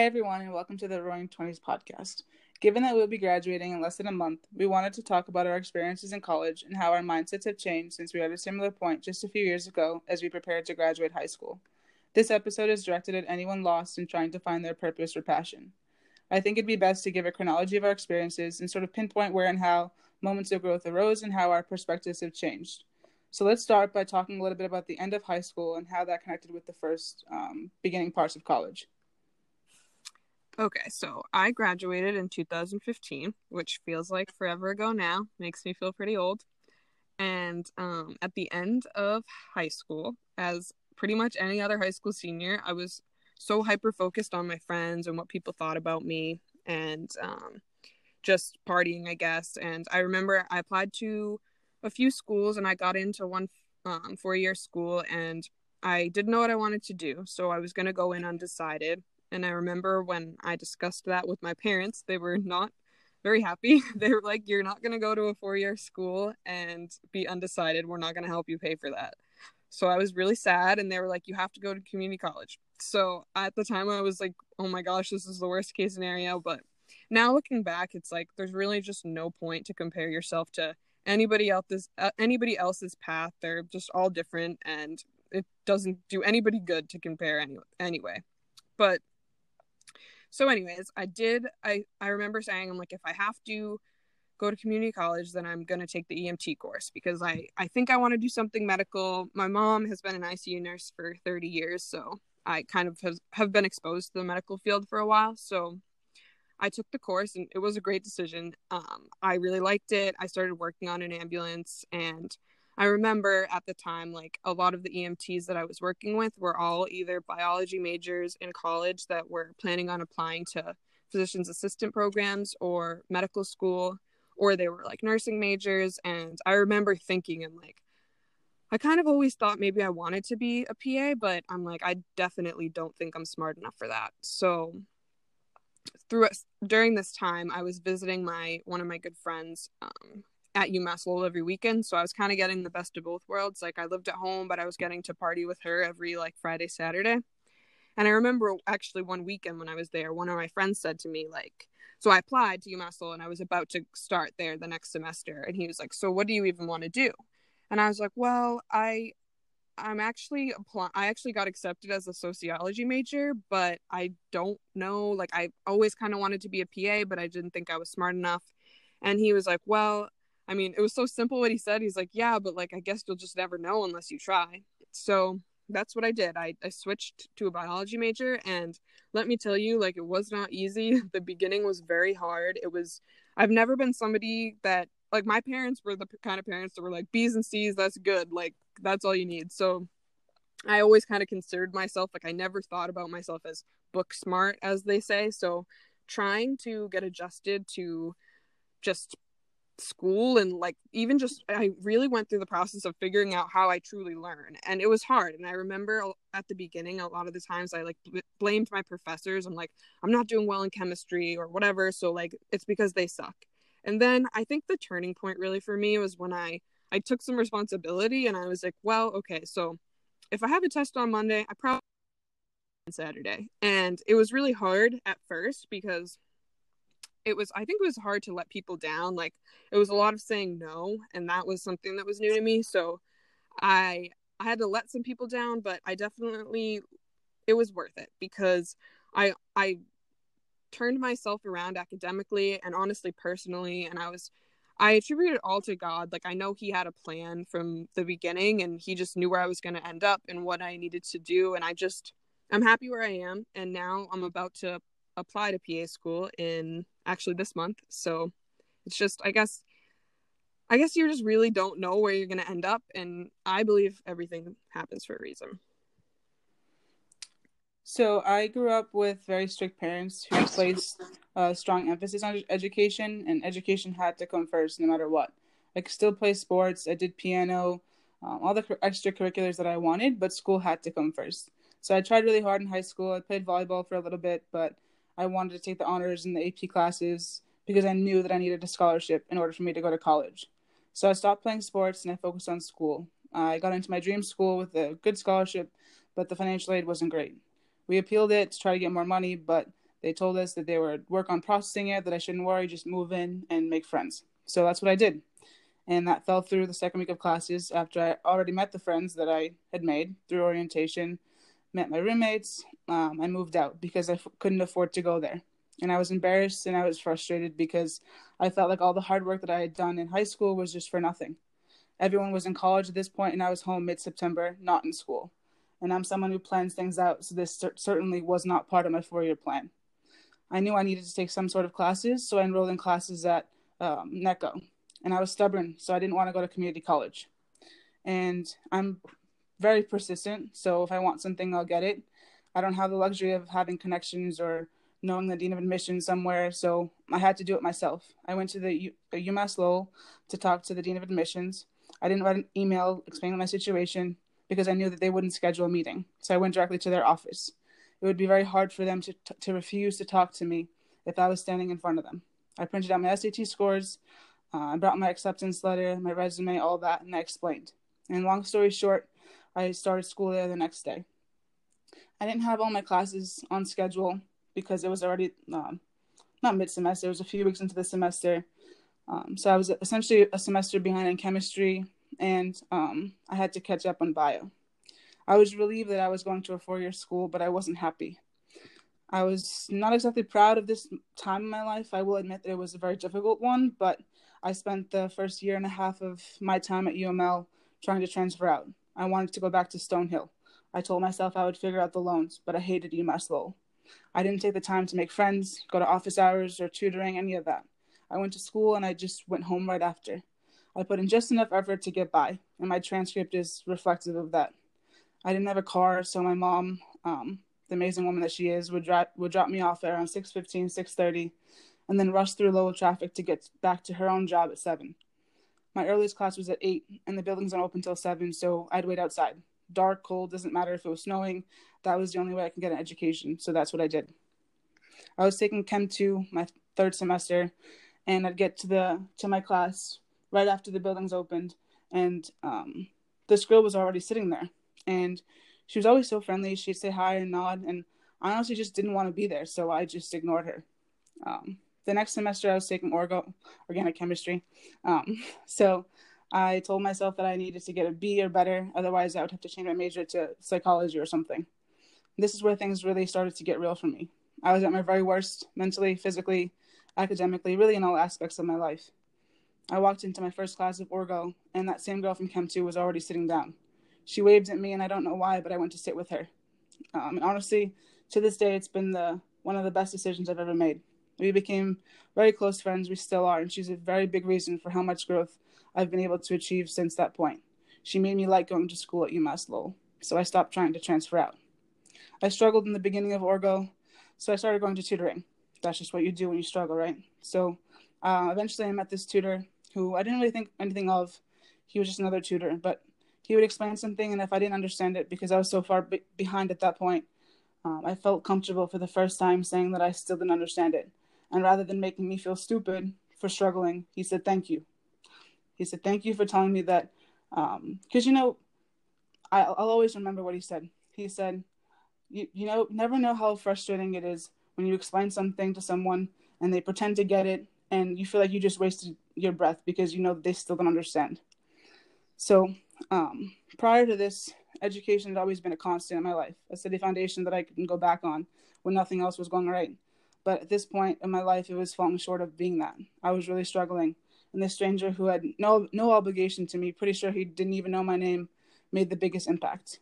Hi, everyone, and welcome to the Roaring Twenties podcast. Given that we'll be graduating in less than a month, we wanted to talk about our experiences in college and how our mindsets have changed since we were at a similar point just a few years ago as we prepared to graduate high school. This episode is directed at anyone lost in trying to find their purpose or passion. I think it'd be best to give a chronology of our experiences and sort of pinpoint where and how moments of growth arose and how our perspectives have changed. So let's start by talking a little bit about the end of high school and how that connected with the first um, beginning parts of college. Okay, so I graduated in 2015, which feels like forever ago now. Makes me feel pretty old. And um, at the end of high school, as pretty much any other high school senior, I was so hyper focused on my friends and what people thought about me and um, just partying, I guess. And I remember I applied to a few schools and I got into one um, four year school and I didn't know what I wanted to do. So I was going to go in undecided. And I remember when I discussed that with my parents, they were not very happy. they were like, You're not going to go to a four year school and be undecided. We're not going to help you pay for that. So I was really sad. And they were like, You have to go to community college. So at the time, I was like, Oh my gosh, this is the worst case scenario. But now looking back, it's like there's really just no point to compare yourself to anybody else's uh, anybody else's path. They're just all different, and it doesn't do anybody good to compare any anyway. But so anyways i did i i remember saying i'm like if i have to go to community college then i'm going to take the emt course because i i think i want to do something medical. My mom has been an icu nurse for 30 years so i kind of have, have been exposed to the medical field for a while. So i took the course and it was a great decision. Um, i really liked it. I started working on an ambulance and I remember at the time, like a lot of the EMTs that I was working with were all either biology majors in college that were planning on applying to physician's assistant programs or medical school, or they were like nursing majors. And I remember thinking, and like, I kind of always thought maybe I wanted to be a PA, but I'm like, I definitely don't think I'm smart enough for that. So through during this time, I was visiting my one of my good friends um, at UMass Lowell every weekend. So I was kind of getting the best of both worlds. Like I lived at home, but I was getting to party with her every like Friday, Saturday. And I remember actually one weekend when I was there, one of my friends said to me, like, so I applied to UMass Lowell and I was about to start there the next semester. And he was like, so what do you even want to do? And I was like, well, I, I'm actually applying. I actually got accepted as a sociology major, but I don't know. Like, I always kind of wanted to be a PA, but I didn't think I was smart enough. And he was like, well, I mean, it was so simple what he said. He's like, yeah, but like, I guess you'll just never know unless you try. So that's what I did. I, I switched to a biology major, and let me tell you, like, it was not easy. The beginning was very hard. It was, I've never been somebody that, like, my parents were the kind of parents that were like, B's and C's, that's good. Like, that's all you need. So I always kind of considered myself, like, I never thought about myself as book smart, as they say. So trying to get adjusted to just school and like even just I really went through the process of figuring out how I truly learn and it was hard and I remember at the beginning a lot of the times I like bl- blamed my professors I'm like I'm not doing well in chemistry or whatever so like it's because they suck and then I think the turning point really for me was when I I took some responsibility and I was like well okay so if I have a test on Monday I probably on Saturday and it was really hard at first because it was i think it was hard to let people down like it was a lot of saying no and that was something that was new to me so i i had to let some people down but i definitely it was worth it because i i turned myself around academically and honestly personally and i was i attribute it all to god like i know he had a plan from the beginning and he just knew where i was going to end up and what i needed to do and i just i'm happy where i am and now i'm about to apply to pa school in actually this month. So it's just, I guess, I guess you just really don't know where you're going to end up. And I believe everything happens for a reason. So I grew up with very strict parents who placed a strong emphasis on education, and education had to come first no matter what. I could still play sports. I did piano, um, all the extracurriculars that I wanted, but school had to come first. So I tried really hard in high school. I played volleyball for a little bit, but I wanted to take the honors in the AP classes because I knew that I needed a scholarship in order for me to go to college. So I stopped playing sports and I focused on school. I got into my dream school with a good scholarship, but the financial aid wasn't great. We appealed it to try to get more money, but They told us that they would work on processing it, that I shouldn't worry, just move in and make friends. So that's what I did. And that fell through the second week of classes after I already met the friends that I had made through orientation, met my roommates. Um, I moved out because I f- couldn't afford to go there. And I was embarrassed and I was frustrated because I felt like all the hard work that I had done in high school was just for nothing. Everyone was in college at this point, and I was home mid September, not in school. And I'm someone who plans things out, so this cer- certainly was not part of my four year plan. I knew I needed to take some sort of classes, so I enrolled in classes at um, NECO. And I was stubborn, so I didn't want to go to community college. And I'm very persistent, so if I want something, I'll get it. I don't have the luxury of having connections or knowing the dean of admission somewhere, so I had to do it myself. I went to the U- UMass Lowell to talk to the dean of admissions. I didn't write an email explaining my situation because I knew that they wouldn't schedule a meeting, so I went directly to their office. It would be very hard for them to, t- to refuse to talk to me if I was standing in front of them. I printed out my SAT scores, uh, I brought my acceptance letter, my resume, all that, and I explained. And long story short, I started school there the next day. I didn't have all my classes on schedule because it was already um, not mid semester, it was a few weeks into the semester. Um, so I was essentially a semester behind in chemistry, and um, I had to catch up on bio. I was relieved that I was going to a four year school, but I wasn't happy. I was not exactly proud of this time in my life. I will admit that it was a very difficult one, but I spent the first year and a half of my time at UML trying to transfer out. I wanted to go back to Stonehill. I told myself I would figure out the loans, but I hated UMass Lowell. I didn't take the time to make friends, go to office hours, or tutoring, any of that. I went to school and I just went home right after. I put in just enough effort to get by, and my transcript is reflective of that. I didn't have a car, so my mom, um, the amazing woman that she is, would drop would drop me off at around 6:15, 6:30, and then rush through Lowell traffic to get back to her own job at seven. My earliest class was at eight, and the building's don't open until seven, so I'd wait outside. Dark, cold, doesn't matter if it was snowing. That was the only way I can get an education, so that's what I did. I was taking Chem two my third semester, and I'd get to the to my class right after the buildings opened, and um, this girl was already sitting there, and she was always so friendly. She'd say hi and nod, and I honestly just didn't want to be there, so I just ignored her. Um, the next semester, I was taking orgo, organic chemistry, um, so I told myself that I needed to get a B or better, otherwise I would have to change my major to psychology or something. This is where things really started to get real for me. I was at my very worst, mentally, physically, academically, really in all aspects of my life. I walked into my first class of Orgo, and that same girl from Chem 2 was already sitting down. She waved at me, and I don't know why, but I went to sit with her. Um, and honestly, to this day, it's been the one of the best decisions I've ever made. We became very close friends. We still are, and she's a very big reason for how much growth I've been able to achieve since that point. She made me like going to school at UMass Lowell, so I stopped trying to transfer out. I struggled in the beginning of Orgo, so I started going to tutoring. That's just what you do when you struggle, right? So uh, eventually I met this tutor who I didn't really think anything of. He was just another tutor, but he would explain something, and if I didn't understand it because I was so far be- behind at that point, um, I felt comfortable for the first time saying that I still didn't understand it. And rather than making me feel stupid for struggling, he said, Thank you. He said, Thank you for telling me that. Because, um, you know, I, I'll always remember what he said. He said, you, you know, never know how frustrating it is when you explain something to someone and they pretend to get it and you feel like you just wasted your breath because you know they still don't understand. So, um, prior to this, education had always been a constant in my life, a steady foundation that I can go back on when nothing else was going right. But at this point in my life, it was falling short of being that. I was really struggling. And this stranger who had no no obligation to me, pretty sure he didn't even know my name, made the biggest impact.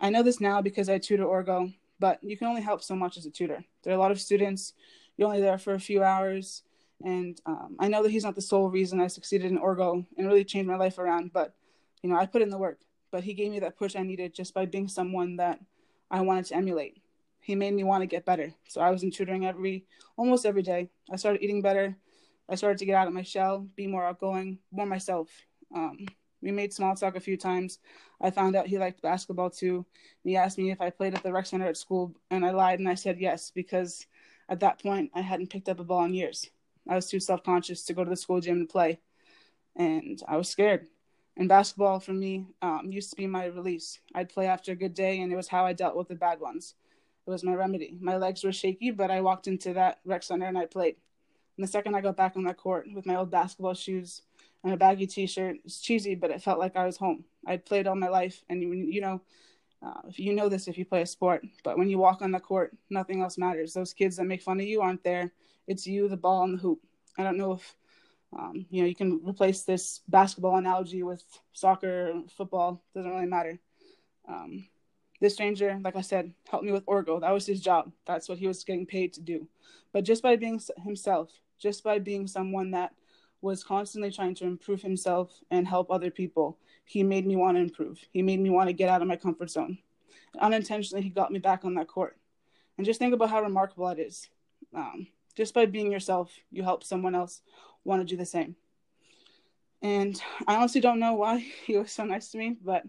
I know this now because I tutor Orgo, but you can only help so much as a tutor. There are a lot of students, you're only there for a few hours. And um, I know that he's not the sole reason I succeeded in Orgo and really changed my life around, but you know, I put in the work. But he gave me that push I needed just by being someone that I wanted to emulate. He made me want to get better. So I was in tutoring every almost every day. I started eating better. I started to get out of my shell, be more outgoing, more myself. Um, we made small talk a few times. I found out he liked basketball too. He asked me if I played at the rec center at school, and I lied and I said yes because at that point I hadn't picked up a ball in years. I was too self conscious to go to the school gym to play, and I was scared. And basketball for me um, used to be my release. I'd play after a good day, and it was how I dealt with the bad ones. It was my remedy. My legs were shaky, but I walked into that rec center and I played. And the second I got back on that court with my old basketball shoes and a baggy t-shirt, it's cheesy, but it felt like I was home. I'd played all my life, and you, you know, uh, you know this if you play a sport. But when you walk on the court, nothing else matters. Those kids that make fun of you aren't there. It's you, the ball, and the hoop. I don't know if um, you know you can replace this basketball analogy with soccer, football. Doesn't really matter. Um, this stranger, like I said, helped me with orgo. That was his job. That's what he was getting paid to do. But just by being himself, just by being someone that was constantly trying to improve himself and help other people, he made me want to improve. He made me want to get out of my comfort zone. Unintentionally, he got me back on that court. And just think about how remarkable that is. Um, just by being yourself, you help someone else want to do the same. And I honestly don't know why he was so nice to me, but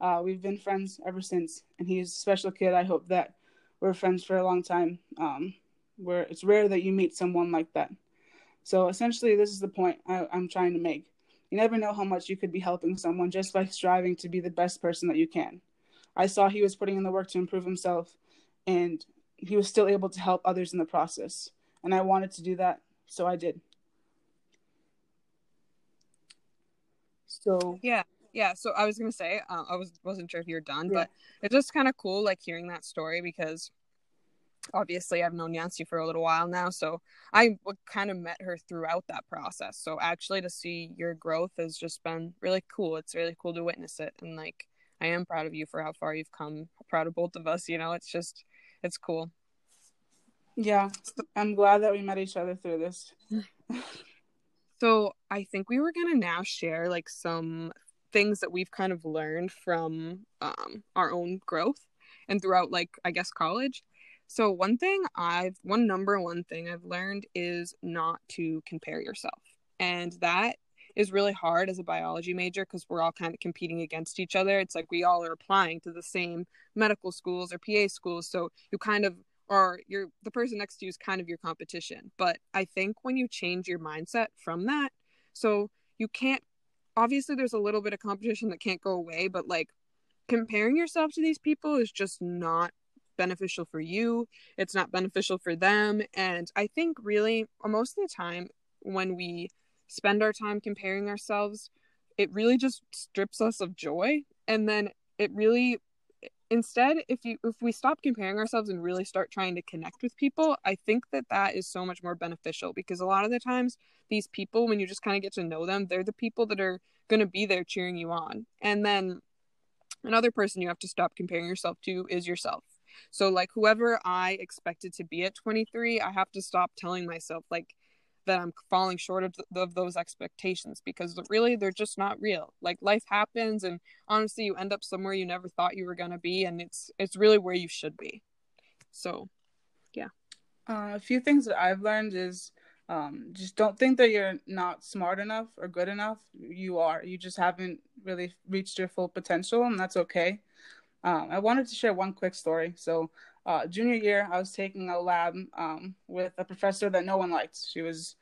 uh, we've been friends ever since. And he's a special kid. I hope that we're friends for a long time. Um, where it's rare that you meet someone like that. So essentially, this is the point I, I'm trying to make. You never know how much you could be helping someone just by striving to be the best person that you can. I saw he was putting in the work to improve himself, and he was still able to help others in the process. And I wanted to do that, so I did. So yeah, yeah. So I was gonna say uh, I was wasn't sure if you were done, yeah. but it's just kind of cool like hearing that story because obviously I've known Yancy for a little while now, so I kind of met her throughout that process. So actually, to see your growth has just been really cool. It's really cool to witness it, and like I am proud of you for how far you've come. Proud of both of us. You know, it's just it's cool. Yeah, I'm glad that we met each other through this. so I think we were gonna now share like some things that we've kind of learned from um, our own growth and throughout like I guess college so one thing I've one number one thing I've learned is not to compare yourself. And that is really hard as a biology major because we're all kind of competing against each other. It's like we all are applying to the same medical schools or PA schools. So you kind of are, you're the person next to you is kind of your competition. But I think when you change your mindset from that, so you can't obviously there's a little bit of competition that can't go away, but like comparing yourself to these people is just not beneficial for you it's not beneficial for them and i think really most of the time when we spend our time comparing ourselves it really just strips us of joy and then it really instead if you if we stop comparing ourselves and really start trying to connect with people i think that that is so much more beneficial because a lot of the times these people when you just kind of get to know them they're the people that are going to be there cheering you on and then another person you have to stop comparing yourself to is yourself so like whoever I expected to be at 23, I have to stop telling myself like that I'm falling short of, th- of those expectations because really they're just not real. Like life happens and honestly you end up somewhere you never thought you were going to be and it's it's really where you should be. So, yeah. Uh, a few things that I've learned is um, just don't think that you're not smart enough or good enough. You are. You just haven't really reached your full potential, and that's okay. Um, I wanted to share one quick story. So, uh, junior year, I was taking a lab um, with a professor that no one liked. She was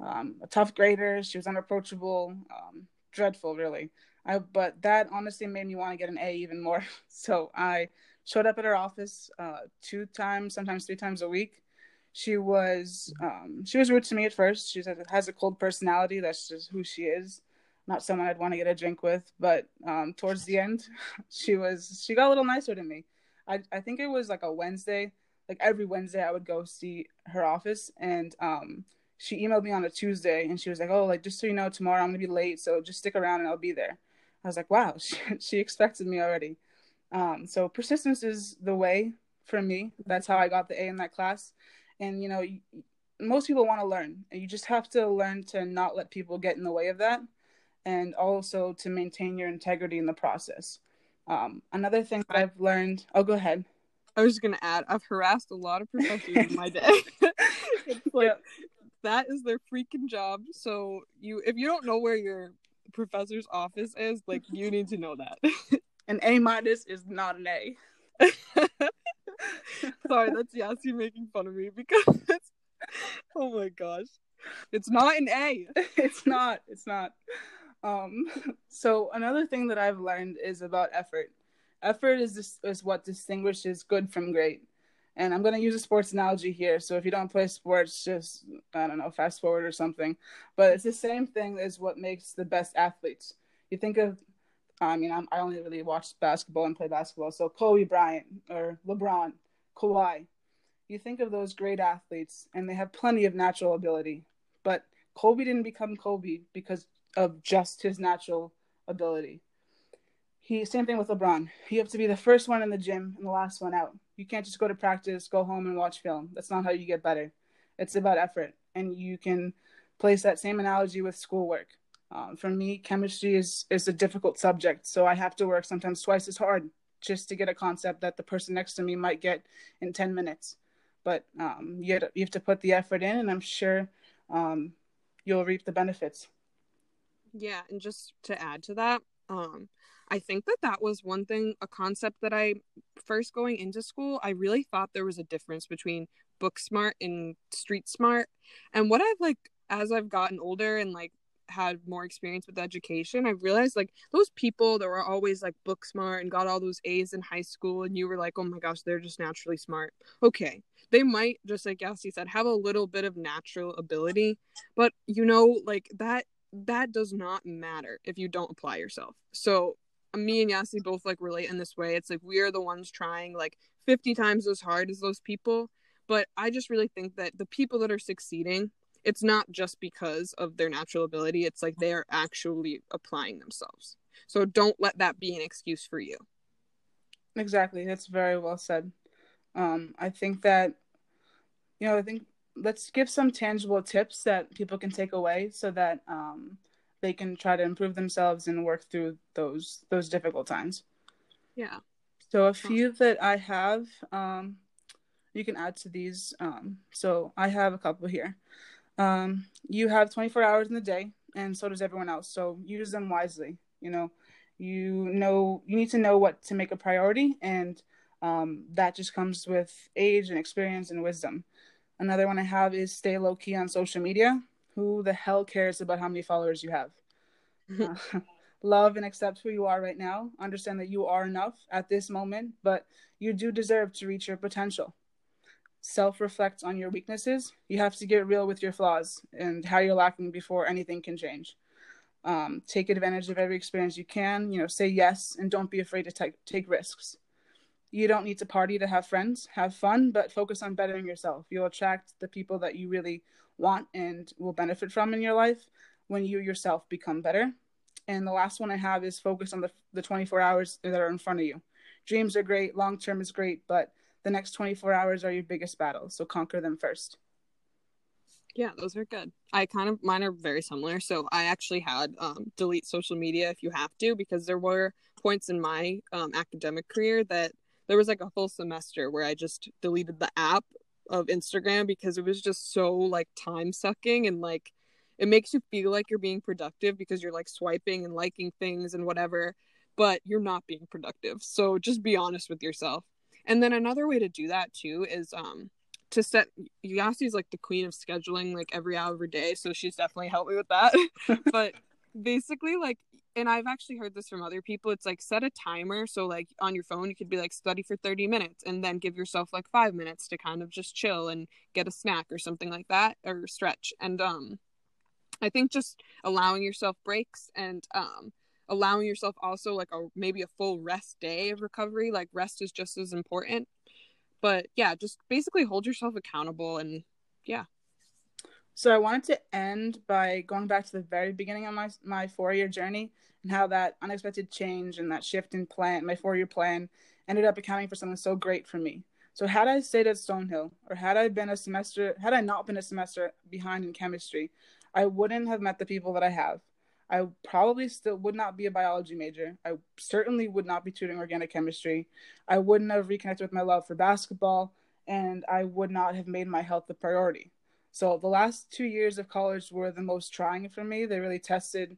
um, a tough grader. She was unapproachable, um, dreadful, really. I, but that honestly made me want to get an A even more. So I showed up at her office uh, two times, sometimes three times a week. She was um, she was rude to me at first. She has a cold personality. That's just who she is not someone I'd want to get a drink with. But um, towards the end, she was she got a little nicer to me. I I think it was like a Wednesday. Like every Wednesday, I would go see her office, and um, she emailed me on a Tuesday, and she was like, "Oh, like just so you know, tomorrow I'm gonna be late, so just stick around and I'll be there." I was like, "Wow, she, she expected me already." Um, so persistence is the way for me. That's how I got the A in that class. And you know, most people want to learn, and you just have to learn to not let people get in the way of that and also to maintain your integrity in the process. Um, another thing that I've learned, oh, go ahead. I was going to add, I've harassed a lot of professors in my day. like, that is their freaking job. So you, if you don't know where your professor's office is, like you need to know that. an A minus is not an A. Sorry, that's Yasi making fun of me because oh my gosh. It's not an A. it's not. It's not. Um, so another thing that I've learned is about effort. Effort is this, is what distinguishes good from great. And I'm going to use a sports analogy here. So if you don't play sports, just, I don't know, fast forward or something. But it's the same thing as what makes the best athletes. You think of, I mean, I'm, i only really watch basketball and play basketball. So Kobe Bryant or LeBron, Kawhi. You think of those great athletes, and they have plenty of natural ability. But Kobe didn't become Kobe because of just his natural ability. He same thing with LeBron. You have to be the first one in the gym and the last one out. You can't just go to practice, go home and watch film. That's not how you get better. It's about effort, and you can place that same analogy with schoolwork. Um, for me, chemistry is is a difficult subject, so I have to work sometimes twice as hard just to get a concept that the person next to me might get in ten minutes. But um, you, have to, you have to put the effort in, and I'm sure um, you'll reap the benefits. Yeah, and just to add to that, um, I think that that was one thing, a concept that I first going into school, I really thought there was a difference between book smart and street smart. And what I've like, as I've gotten older and like had more experience with education, I realized like those people that were always like book smart and got all those A's in high school, and you were like, oh my gosh, they're just naturally smart. Okay, they might just like Yassi said have a little bit of natural ability, but you know, like that that does not matter if you don't apply yourself. So me and Yassi both like relate in this way. It's like we are the ones trying like 50 times as hard as those people. But I just really think that the people that are succeeding, it's not just because of their natural ability. It's like they are actually applying themselves. So don't let that be an excuse for you. Exactly. That's very well said. Um, I think that, you know, I think let's give some tangible tips that people can take away so that um, they can try to improve themselves and work through those those difficult times. Yeah. So a few that I have, um, you can add to these. Um, so I have a couple here. Um, you have 24 hours in the day, and so does everyone else. So use them wisely. You know, you know you need to know what to make a priority, and um, that just comes with age and experience and wisdom. Another one I have is stay low key on social media. Who the hell cares about how many followers you have? uh, love and accept who you are right now. Understand that you are enough at this moment, but you do deserve to reach your potential. Self reflect on your weaknesses. You have to get real with your flaws and how you're lacking before anything can change. Um, take advantage of every experience you can. You know, say yes and don't be afraid to take take risks. You don't need to party to have friends. Have fun, but focus on bettering yourself. You'll attract the people that you really want and will benefit from in your life when you yourself become better. And the last one I have is focus on the, the 24 hours that are in front of you. Dreams are great, long term is great, but the next 24 hours are your biggest battle. So conquer them first. Yeah, those are good. I kind of mine are very similar. So I actually had um, delete social media if you have to because there were points in my um, academic career that there was like a full semester where I just deleted the app of Instagram because it was just so like time sucking and like it makes you feel like you're being productive because you're like swiping and liking things and whatever, but you're not being productive. So just be honest with yourself. And then another way to do that too is um to set Yassi's like the queen of scheduling like every hour of her day, so she's definitely helped me with that. but basically like and I've actually heard this from other people. It's like set a timer. So like on your phone, you could be like study for 30 minutes and then give yourself like five minutes to kind of just chill and get a snack or something like that or stretch. And um I think just allowing yourself breaks and um allowing yourself also like a maybe a full rest day of recovery. Like rest is just as important. But yeah, just basically hold yourself accountable and yeah. So I wanted to end by going back to the very beginning of my my four year journey and how that unexpected change and that shift in plan, my four year plan, ended up accounting for something so great for me. So had I stayed at Stonehill, or had I been a semester, had I not been a semester behind in chemistry, I wouldn't have met the people that I have. I probably still would not be a biology major. I certainly would not be tutoring organic chemistry. I wouldn't have reconnected with my love for basketball, and I would not have made my health a priority. So the last two years of college were the most trying for me. They really tested,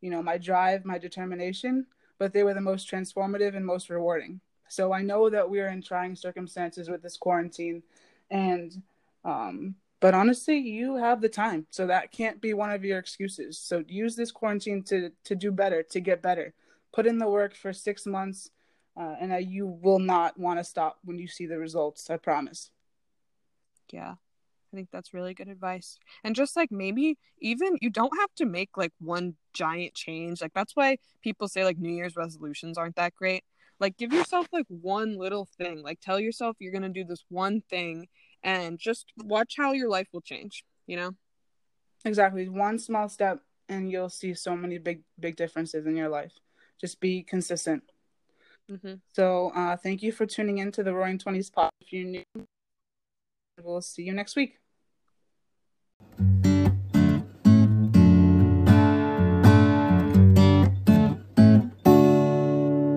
you know, my drive, my determination, but they were the most transformative and most rewarding. So I know that we're in trying circumstances with this quarantine, and um, but honestly, you have the time, so that can't be one of your excuses. So use this quarantine to to do better, to get better. Put in the work for six months. uh, and that you will not want to stop when you see the results. I promise. Yeah. I think that's really good advice. And just like maybe even you don't have to make like one giant change. Like that's why people say like New Year's resolutions aren't that great. Like give yourself like one little thing. Like tell yourself you're going to do this one thing and just watch how your life will change, you know? Exactly. One small step and you'll see so many big big differences in your life. Just be consistent. Mm-hmm. So uh, thank you for tuning in to the Roaring Twenties pod. If you're new, we'll see you next week thank you